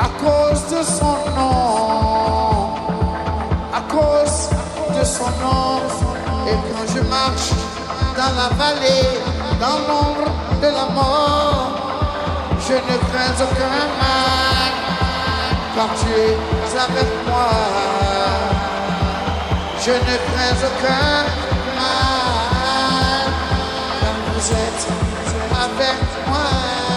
à cause de son nom, à cause de son nom. Et quand je marche dans la vallée, dans l'ombre de la mort, je ne crains aucun mal, car tu es avec moi. Je ne crains aucun mal, car vous êtes avec moi.